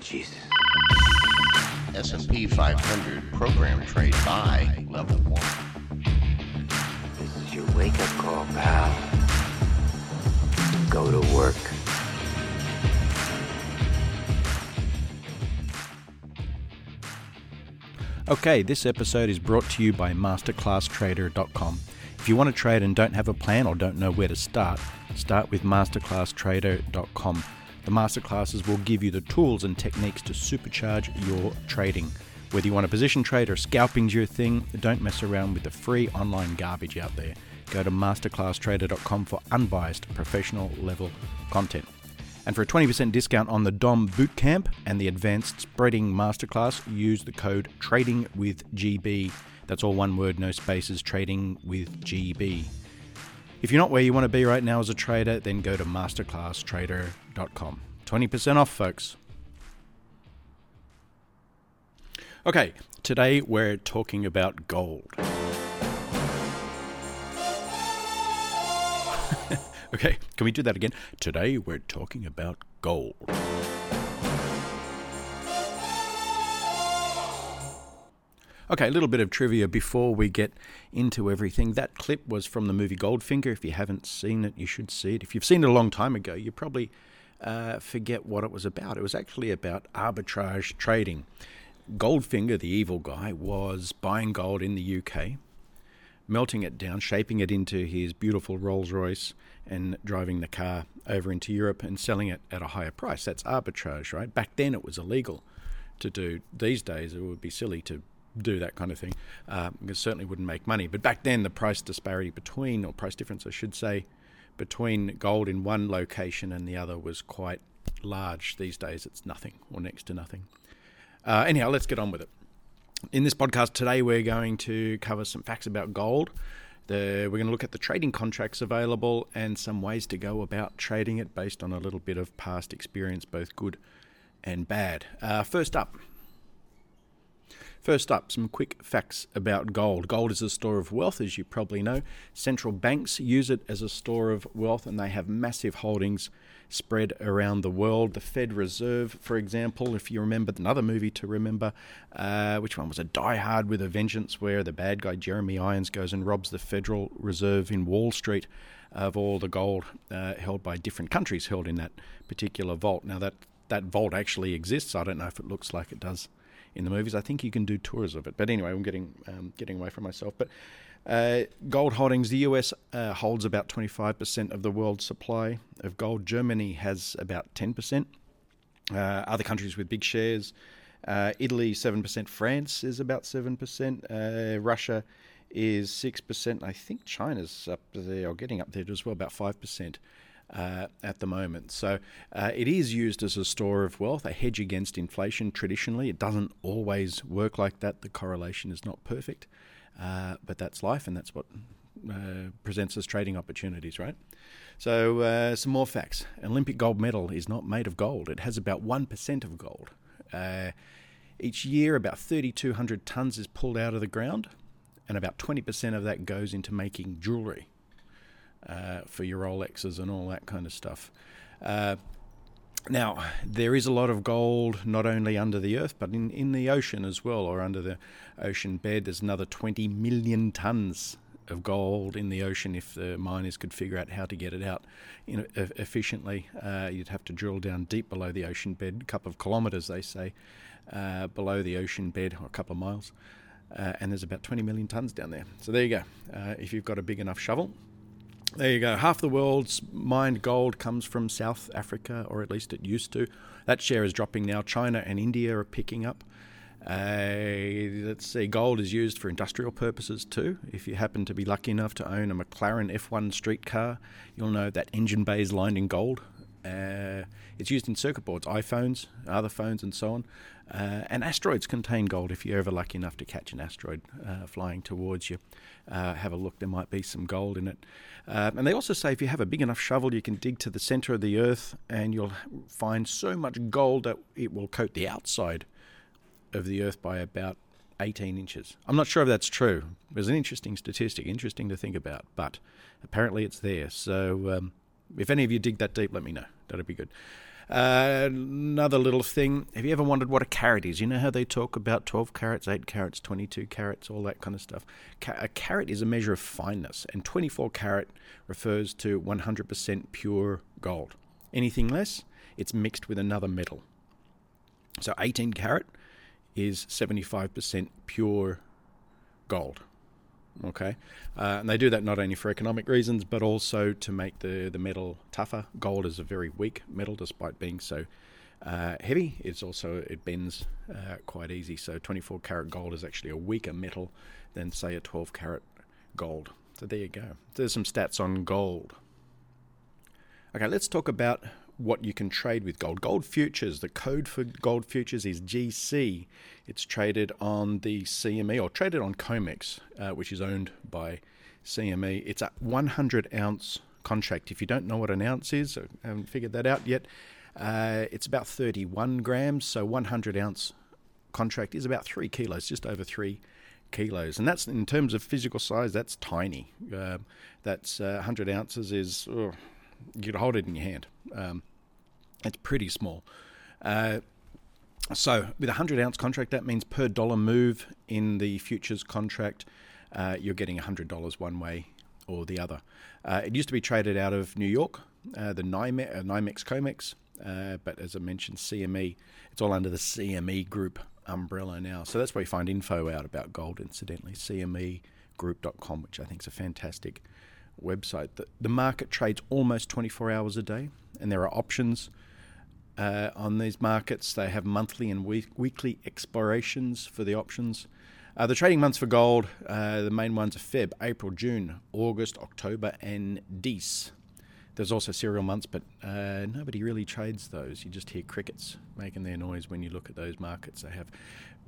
Jesus. S&P 500 program trade buy level 1. This is your wake-up call, pal. Go to work. Okay, this episode is brought to you by masterclasstrader.com. If you want to trade and don't have a plan or don't know where to start, start with masterclasstrader.com. The masterclasses will give you the tools and techniques to supercharge your trading. Whether you want a position trade or scalping's your thing, don't mess around with the free online garbage out there. Go to masterclasstrader.com for unbiased professional level content. And for a 20% discount on the DOM Bootcamp and the Advanced Spreading Masterclass, use the code Trading with GB. That's all one word, no spaces, Trading with GB. If you're not where you want to be right now as a trader, then go to masterclasstrader.com. 20% off, folks. Okay, today we're talking about gold. okay, can we do that again? Today we're talking about gold. Okay, a little bit of trivia before we get into everything. That clip was from the movie Goldfinger. If you haven't seen it, you should see it. If you've seen it a long time ago, you probably uh, forget what it was about. It was actually about arbitrage trading. Goldfinger, the evil guy, was buying gold in the UK, melting it down, shaping it into his beautiful Rolls Royce, and driving the car over into Europe and selling it at a higher price. That's arbitrage, right? Back then it was illegal to do. These days it would be silly to do that kind of thing. Uh, it certainly wouldn't make money. But back then, the price disparity between, or price difference, I should say, between gold in one location and the other was quite large. These days, it's nothing or next to nothing. Uh, anyhow, let's get on with it. In this podcast today, we're going to cover some facts about gold. The, we're going to look at the trading contracts available and some ways to go about trading it based on a little bit of past experience, both good and bad. Uh, first up, First up, some quick facts about gold. Gold is a store of wealth, as you probably know. Central banks use it as a store of wealth, and they have massive holdings spread around the world. The Fed Reserve, for example, if you remember another movie to remember, uh, which one was a Die Hard with a Vengeance, where the bad guy Jeremy Irons goes and robs the Federal Reserve in Wall Street of all the gold uh, held by different countries held in that particular vault. Now that that vault actually exists. I don't know if it looks like it does in the movies. I think you can do tours of it. But anyway, I'm getting um, getting away from myself. But uh, gold holdings, the US uh, holds about 25% of the world's supply of gold. Germany has about 10%. Uh, other countries with big shares, uh, Italy 7%, France is about 7%, uh, Russia is 6%. I think China's up there or getting up there as well, about 5% uh, at the moment. So uh, it is used as a store of wealth, a hedge against inflation traditionally. It doesn't always work like that. The correlation is not perfect, uh, but that's life and that's what uh, presents us trading opportunities, right? So, uh, some more facts. Olympic gold medal is not made of gold, it has about 1% of gold. Each year, about 3,200 tons is pulled out of the ground, and about 20% of that goes into making jewelry uh, for your Rolexes and all that kind of stuff. Uh, now, there is a lot of gold not only under the earth, but in, in the ocean as well, or under the ocean bed. There's another 20 million tons of gold in the ocean if the miners could figure out how to get it out you know, efficiently. Uh, you'd have to drill down deep below the ocean bed, a couple of kilometres, they say, uh, below the ocean bed, or a couple of miles. Uh, and there's about 20 million tons down there. So there you go. Uh, if you've got a big enough shovel, there you go. Half the world's mined gold comes from South Africa, or at least it used to. That share is dropping now. China and India are picking up. Uh, let's see, gold is used for industrial purposes too. If you happen to be lucky enough to own a McLaren F1 street car, you'll know that engine bay is lined in gold. Uh, it's used in circuit boards, iPhones, other phones, and so on. Uh, and asteroids contain gold. If you're ever lucky enough to catch an asteroid uh, flying towards you, uh, have a look. There might be some gold in it. Uh, and they also say if you have a big enough shovel, you can dig to the center of the earth and you'll find so much gold that it will coat the outside of the earth by about 18 inches. I'm not sure if that's true. It's an interesting statistic, interesting to think about, but apparently it's there. So um, if any of you dig that deep, let me know. That'd be good. Uh, another little thing. Have you ever wondered what a carat is? You know how they talk about 12 carats, 8 carats, 22 carats, all that kind of stuff? A carat is a measure of fineness, and 24 carat refers to 100% pure gold. Anything less, it's mixed with another metal. So 18 carat is 75% pure gold. Okay, uh, and they do that not only for economic reasons, but also to make the, the metal tougher. Gold is a very weak metal, despite being so uh, heavy. It's also it bends uh, quite easy. So 24 karat gold is actually a weaker metal than say a 12 karat gold. So there you go. There's some stats on gold. Okay, let's talk about what you can trade with gold. Gold futures, the code for gold futures is GC. It's traded on the CME or traded on COMEX, uh, which is owned by CME. It's a 100 ounce contract. If you don't know what an ounce is, I haven't figured that out yet, uh, it's about 31 grams. So 100 ounce contract is about three kilos, just over three kilos, and that's in terms of physical size. That's tiny. Uh, that's 100 ounces is. Oh, you could hold it in your hand. Um, it's pretty small. Uh, so with a 100 ounce contract, that means per dollar move in the futures contract, uh, you're getting $100 one way or the other. Uh, it used to be traded out of New York, uh, the NYMEX, uh, NYMEX COMEX, uh, but as I mentioned, CME, it's all under the CME group umbrella now. So that's where you find info out about gold, incidentally, cmegroup.com, which I think is a fantastic website. The, the market trades almost 24 hours a day, and there are options uh, on these markets. They have monthly and week- weekly explorations for the options. Uh, the trading months for gold, uh, the main ones are Feb, April, June, August, October, and Dec. There's also serial months, but uh, nobody really trades those. You just hear crickets making their noise when you look at those markets. They have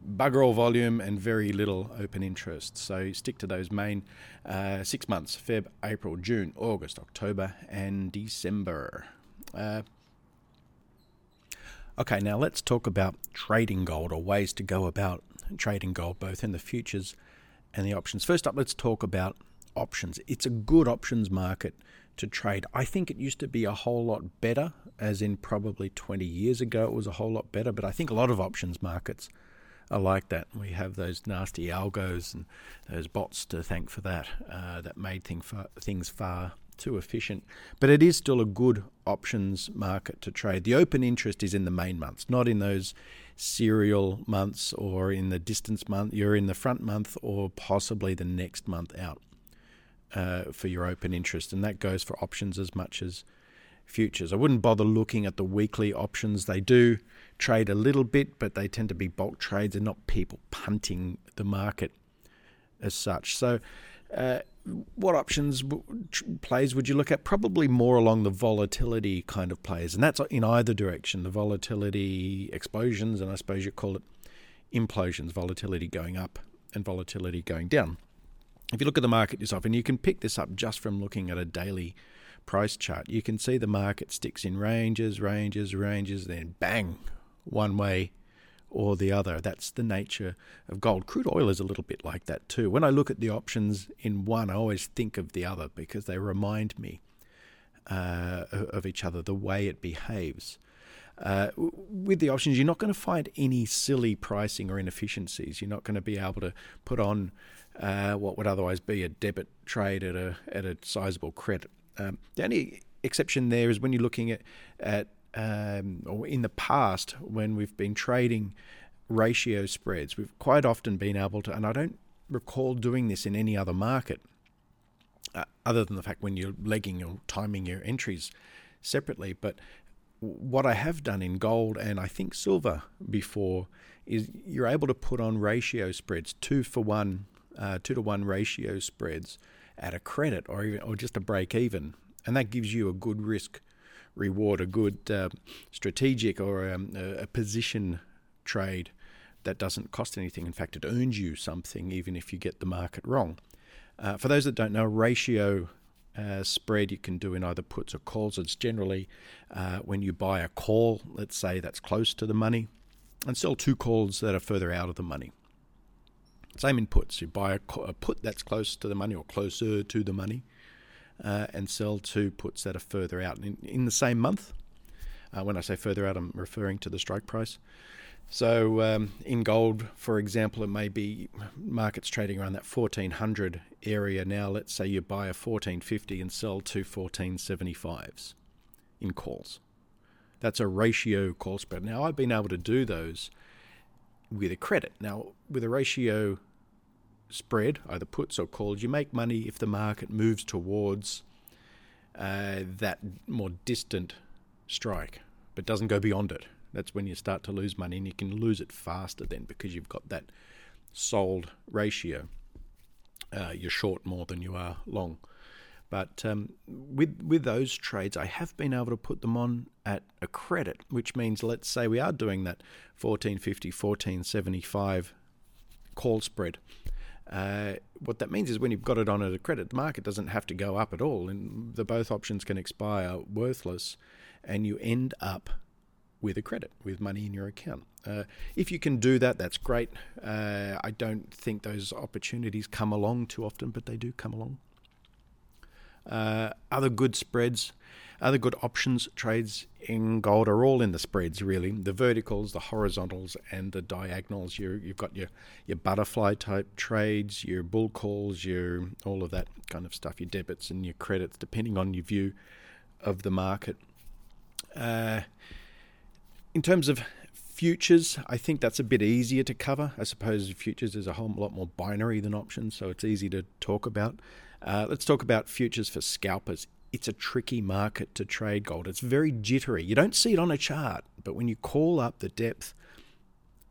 bugger all volume and very little open interest. So stick to those main uh, six months Feb, April, June, August, October, and December. Uh, okay, now let's talk about trading gold or ways to go about trading gold, both in the futures and the options. First up, let's talk about options. It's a good options market to trade. I think it used to be a whole lot better, as in probably 20 years ago, it was a whole lot better, but I think a lot of options markets I like that. We have those nasty algos and those bots to thank for that. Uh, that made thing far, things far too efficient. But it is still a good options market to trade. The open interest is in the main months, not in those serial months or in the distance month. You're in the front month or possibly the next month out uh, for your open interest. And that goes for options as much as futures. I wouldn't bother looking at the weekly options. They do trade a little bit, but they tend to be bulk trades and not people punting the market as such. So, uh, what options plays would you look at? Probably more along the volatility kind of plays, and that's in either direction. The volatility explosions, and I suppose you call it implosions, volatility going up and volatility going down. If you look at the market yourself, and you can pick this up just from looking at a daily price chart, you can see the market sticks in ranges, ranges, ranges, then bang, one way or the other. That's the nature of gold. Crude oil is a little bit like that too. When I look at the options in one, I always think of the other because they remind me uh, of each other, the way it behaves. Uh, with the options, you're not going to find any silly pricing or inefficiencies. You're not going to be able to put on uh, what would otherwise be a debit trade at a at a sizable credit. Um, the only exception there is when you're looking at at um, or in the past when we've been trading ratio spreads, we've quite often been able to, and I don't recall doing this in any other market, uh, other than the fact when you're legging or timing your entries separately. But what I have done in gold and I think silver before is you're able to put on ratio spreads, two for one, uh, two to one ratio spreads at a credit or even, or just a break even, and that gives you a good risk reward, a good uh, strategic or um, a, position trade that doesn't cost anything. In fact, it earns you something even if you get the market wrong. Uh, for those that don't know, ratio uh, spread you can do in either puts or calls. It's generally uh, when you buy a call, let's say that's close to the money, and sell two calls that are further out of the money. Same in puts. You buy a, a put that's close to the money or closer to the money, uh, and sell two puts that are further out in, in the same month. Uh, when I say further out, I'm referring to the strike price. So um, in gold, for example, it may be markets trading around that 1400 area now. Let's say you buy a 1450 and sell two 1475s in calls. That's a ratio call spread. Now I've been able to do those with a credit. Now with a ratio spread, either puts or calls, you make money if the market moves towards uh, that more distant strike, but doesn't go beyond it. That's when you start to lose money, and you can lose it faster then because you've got that sold ratio. Uh, you're short more than you are long. But um, with with those trades, I have been able to put them on at a credit, which means let's say we are doing that 1450, 1475 call spread. Uh, what that means is when you've got it on at a credit, the market doesn't have to go up at all, and the both options can expire worthless, and you end up with a credit, with money in your account. Uh, if you can do that, that's great. Uh, I don't think those opportunities come along too often, but they do come along. Uh, other good spreads, other good options trades in gold are all in the spreads, really. The verticals, the horizontals, and the diagonals. you have got your, your butterfly type trades, your bull calls, your all of that kind of stuff, your debits and your credits, depending on your view of the market. Uh, in terms of futures, I think that's a bit easier to cover. I suppose futures is a whole lot more binary than options, so it's easy to talk about. Uh, let's talk about futures for scalpers. It's a tricky market to trade gold. It's very jittery. You don't see it on a chart, but when you call up the depth,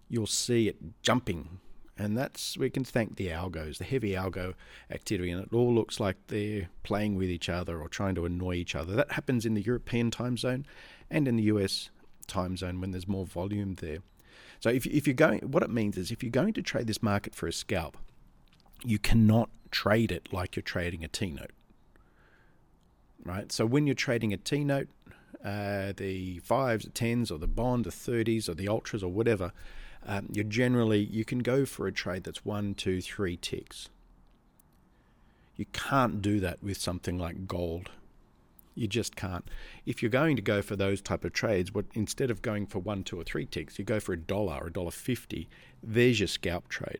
you'll see it jumping. And that's we can thank the algos, the heavy algo activity, and it all looks like they're playing with each other or trying to annoy each other. That happens in the European time zone and in the US time zone when there's more volume there. So if, if you're going, what it means is if you're going to trade this market for a scalp, you cannot trade it like you're trading a T note. Right? So when you're trading a T note, uh, the fives, the tens, or the bond, the thirties, or the ultras, or whatever, um, you're generally you can go for a trade that's one, two, three ticks. You can't do that with something like gold you just can't. If you're going to go for those type of trades, what instead of going for one, two, or three ticks, you go for a dollar or a dollar fifty. There's your scalp trade.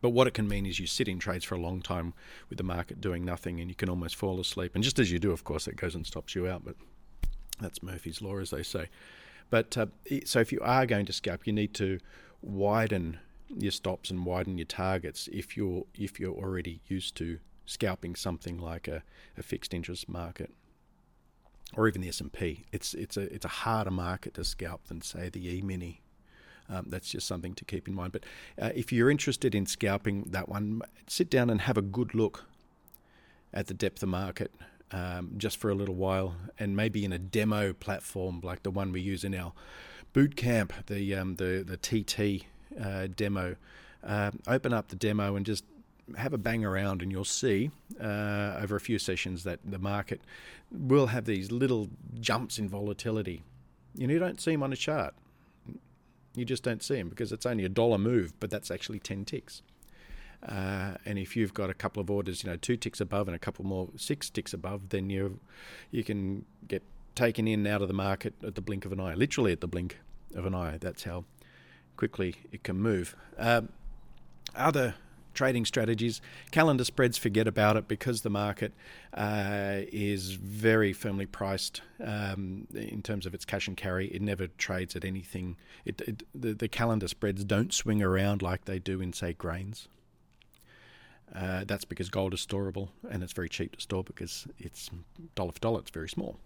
But what it can mean is you sit in trades for a long time with the market doing nothing, and you can almost fall asleep. And just as you do, of course, it goes and stops you out. But that's Murphy's law, as they say. But uh, so if you are going to scalp, you need to widen your stops and widen your targets if you're if you're already used to scalping something like a, a fixed interest market or even the S&P. It's it's a it's a harder market to scalp than say the E-mini. Um, that's just something to keep in mind. But uh, if you're interested in scalping that one, sit down and have a good look at the depth of market um, just for a little while, and maybe in a demo platform like the one we use in our boot camp, the um, the the TT uh, demo. Uh, open up the demo and just have a bang around and you'll see uh, over a few sessions that the market will have these little jumps in volatility. You, know, you don't see them on a chart. You just don't see them because it's only a dollar move, but that's actually 10 ticks. Uh, and if you've got a couple of orders, you know, two ticks above and a couple more six ticks above, then you you can get taken in out of the market at the blink of an eye, literally at the blink of an eye. That's how quickly it can move. Um, other trading strategies. Calendar spreads, forget about it because the market uh, is very firmly priced um, in terms of its cash and carry. It never trades at anything. It, it, the, the, calendar spreads don't swing around like they do in, say, grains. Uh, that's because gold is storable and it's very cheap to store because it's dollar for dollar, it's very small.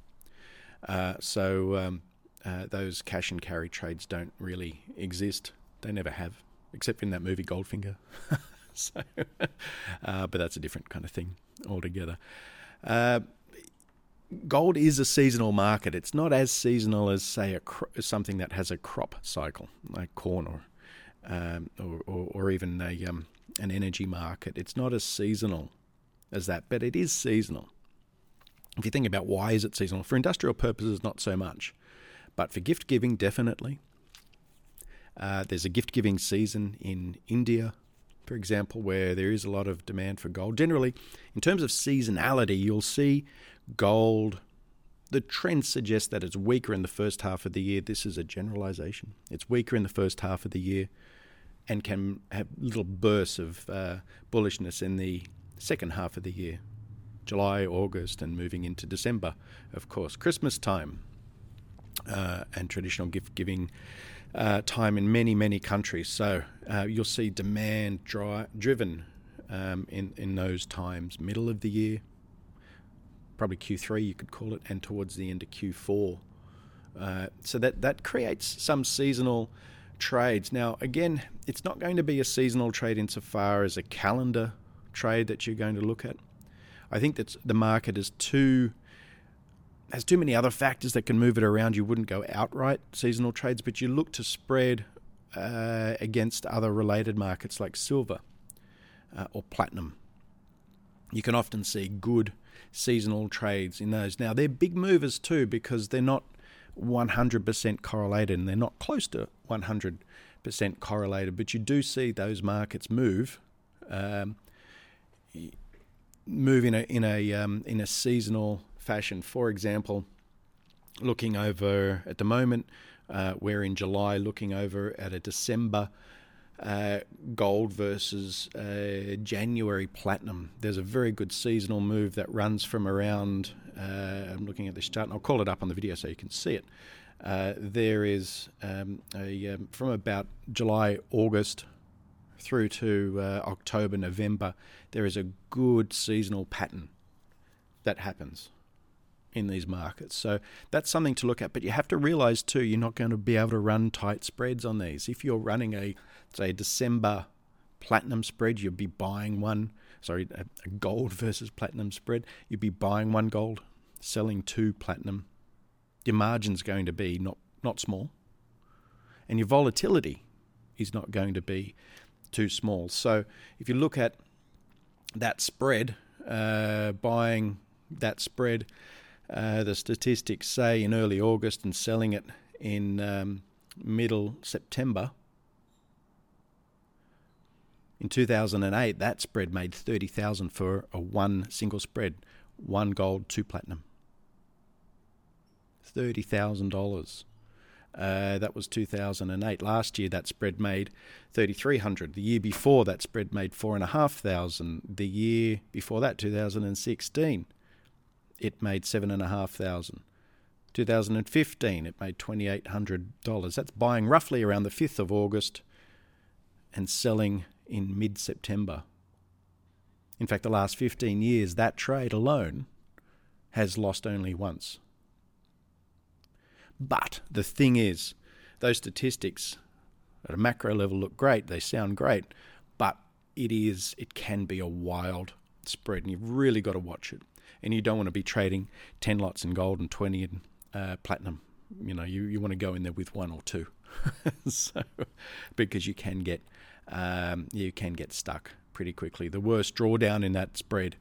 Uh, so um, uh, those cash and carry trades don't really exist. They never have, except in that movie Goldfinger. so, uh, but that's a different kind of thing altogether. Uh, gold is a seasonal market. It's not as seasonal as, say, cro- something that has a crop cycle, like corn or um, or, or, or, even a um, an energy market. It's not as seasonal as that, but it is seasonal. If you think about why is it seasonal, for industrial purposes, not so much, but for gift giving, definitely. Uh, there's a gift giving season in India for example, where there is a lot of demand for gold. Generally, in terms of seasonality, you'll see gold the trend suggests that it's weaker in the first half of the year. This is a generalization. It's weaker in the first half of the year and can have little bursts of uh, bullishness in the second half of the year July, August, and moving into December, of course. Christmas time uh, and traditional gift giving uh, time in many, many countries. So uh, you'll see demand dry, driven um, in, in those times, middle of the year, probably Q3, you could call it, and towards the end of Q4. Uh, so that, that creates some seasonal trades. Now, again, it's not going to be a seasonal trade insofar as a calendar trade that you're going to look at. I think that the market is too has too many other factors that can move it around. You wouldn't go outright seasonal trades, but you look to spread uh, against other related markets like silver uh, or platinum. You can often see good seasonal trades in those. Now, they're big movers too because they're not 100% correlated and they're not close to 100% correlated, but you do see those markets move. Um, move in a in a um, in a seasonal fashion. For example, looking over at the moment, uh, we're in July, looking over at a December uh, gold versus uh, January platinum. There's a very good seasonal move that runs from around. Uh, I'm looking at this chart, and I'll call it up on the video so you can see it. Uh, there is um, a, um, from about July, August through to uh, October, November, there is a good seasonal pattern that happens in these markets. So that's something to look at. But you have to realize too, you're not going to be able to run tight spreads on these. If you're running a, say, December platinum spread, you'd be buying one, sorry, a gold versus platinum spread, you'd be buying one gold, selling two platinum. Your margin's going to be not, not small. And your volatility is not going to be too small. So if you look at that spread, uh, buying that spread, uh, the statistics say in early August and selling it in um, middle September. In 2008, that spread made 30,000 for a one single spread, one gold, two platinum. $30,000. Uh, that was 2008. Last year, that spread made 3,300. The year before, that spread made 4,500. The year before that, 2016, it made 7,500. 2015, it made $2,800. That's buying roughly around the 5th of August and selling in mid September. In fact, the last 15 years, that trade alone has lost only once. But the thing is, those statistics at a macro level look great, they sound great, but it is it can be a wild spread and you've really got to watch it. And you don't want to be trading 10 lots in gold and 20 in uh, platinum. You know, you, you want to go in there with one or two. so, because you can get um, you can get stuck pretty quickly. The worst drawdown in that spread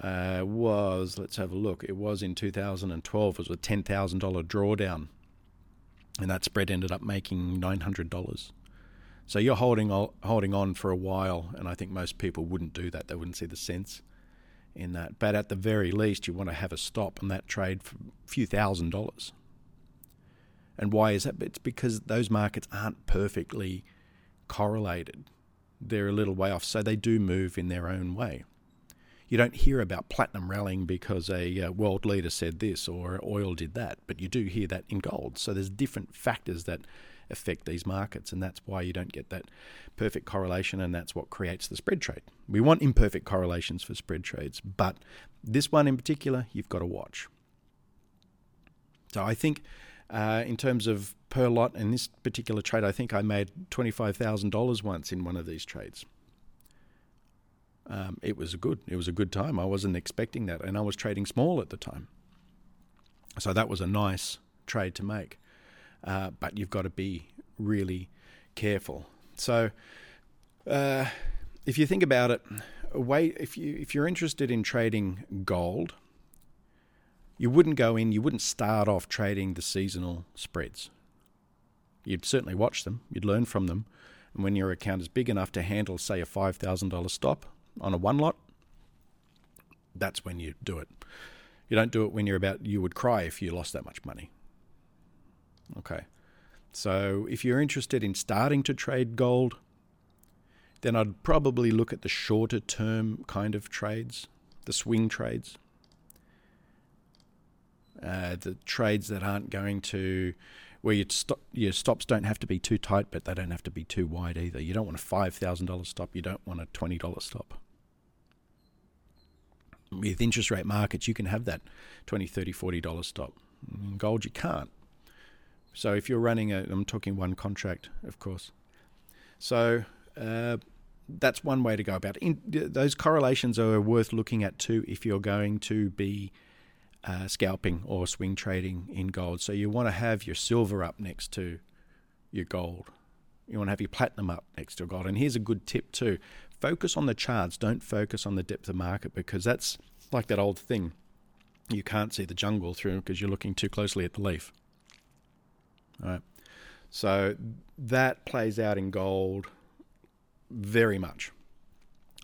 uh, was, let's have a look, it was in 2012, it was a $10,000 drawdown. And that spread ended up making $900. So you're holding holding on for a while, and I think most people wouldn't do that. They wouldn't see the sense in that. But at the very least, you want to have a stop on that trade for a few thousand dollars. And why is that? It's because those markets aren't perfectly correlated. They're a little way off, so they do move in their own way you don't hear about platinum rallying because a uh, world leader said this or oil did that, but you do hear that in gold. So there's different factors that affect these markets, and that's why you don't get that perfect correlation, and that's what creates the spread trade. We want imperfect correlations for spread trades, but this one in particular, you've got to watch. So I think. Uh, in terms of per lot in this particular trade, I think I made $25,000 once in one of these trades um, it was good. It was a good time. I wasn't expecting that, and I was trading small at the time, so that was a nice trade to make. Uh, but you've got to be really careful. So, uh, if you think about it, if you if you're interested in trading gold, you wouldn't go in. You wouldn't start off trading the seasonal spreads. You'd certainly watch them. You'd learn from them. And when your account is big enough to handle, say, a five thousand dollar stop, on a one lot, that's when you do it. You don't do it when you're about, you would cry if you lost that much money. Okay. So if you're interested in starting to trade gold, then I'd probably look at the shorter term kind of trades, the swing trades. Uh, the trades that aren't going to, where your, stop, your stops don't have to be too tight, but they don't have to be too wide either. You don't want a $5,000 stop, you don't want a $20 stop. With interest rate markets, you can have that $20, $30, $40 stop. In gold, you can't. So if you're running a, I'm talking one contract, of course. So uh, that's one way to go about it. In, those correlations are worth looking at too if you're going to be uh, scalping or swing trading in gold. So you want to have your silver up next to your gold. You want to have your platinum up next to gold. And here's a good tip too focus on the charts, don't focus on the depth of market because that's like that old thing. You can't see the jungle through because you're looking too closely at the leaf. All right. So that plays out in gold very much.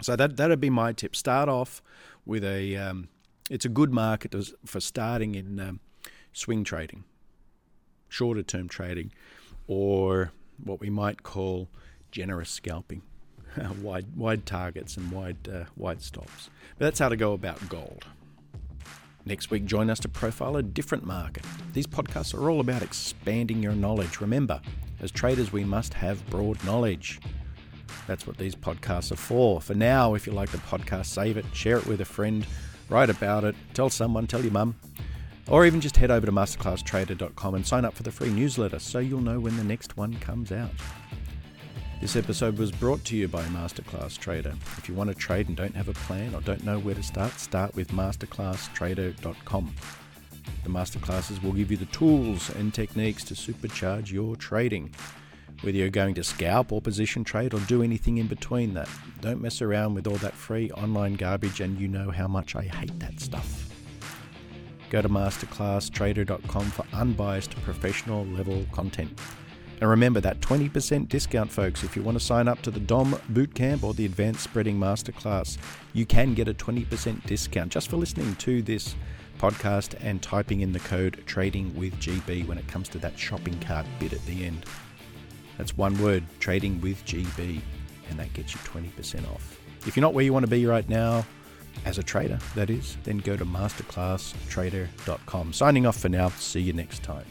So that that'd be my tip. Start off with a. Um, it's a good market for starting in um, swing trading, shorter term trading, or what we might call generous scalping, wide wide targets and wide uh, wide stops. But that's how to go about gold. Next week, join us to profile a different market. These podcasts are all about expanding your knowledge. Remember, as traders, we must have broad knowledge. That's what these podcasts are for. For now, if you like the podcast, save it, share it with a friend, write about it, tell someone, tell your mum, or even just head over to masterclasstrader.com and sign up for the free newsletter so you'll know when the next one comes out. This episode was brought to you by Masterclass Trader. If you want to trade and don't have a plan or don't know where to start, start with masterclasstrader.com. The masterclasses will give you the tools and techniques to supercharge your trading. Whether you're going to scalp or position trade or do anything in between that, don't mess around with all that free online garbage, and you know how much I hate that stuff. Go to masterclasstrader.com for unbiased professional level content. And remember that 20% discount, folks. If you want to sign up to the DOM Bootcamp or the Advanced Spreading Masterclass, you can get a 20% discount just for listening to this podcast and typing in the code trading with GB when it comes to that shopping cart bit at the end. That's one word, trading with GB, and that gets you 20% off. If you're not where you want to be right now, as a trader, that is, then go to masterclasstrader.com. Signing off for now. See you next time.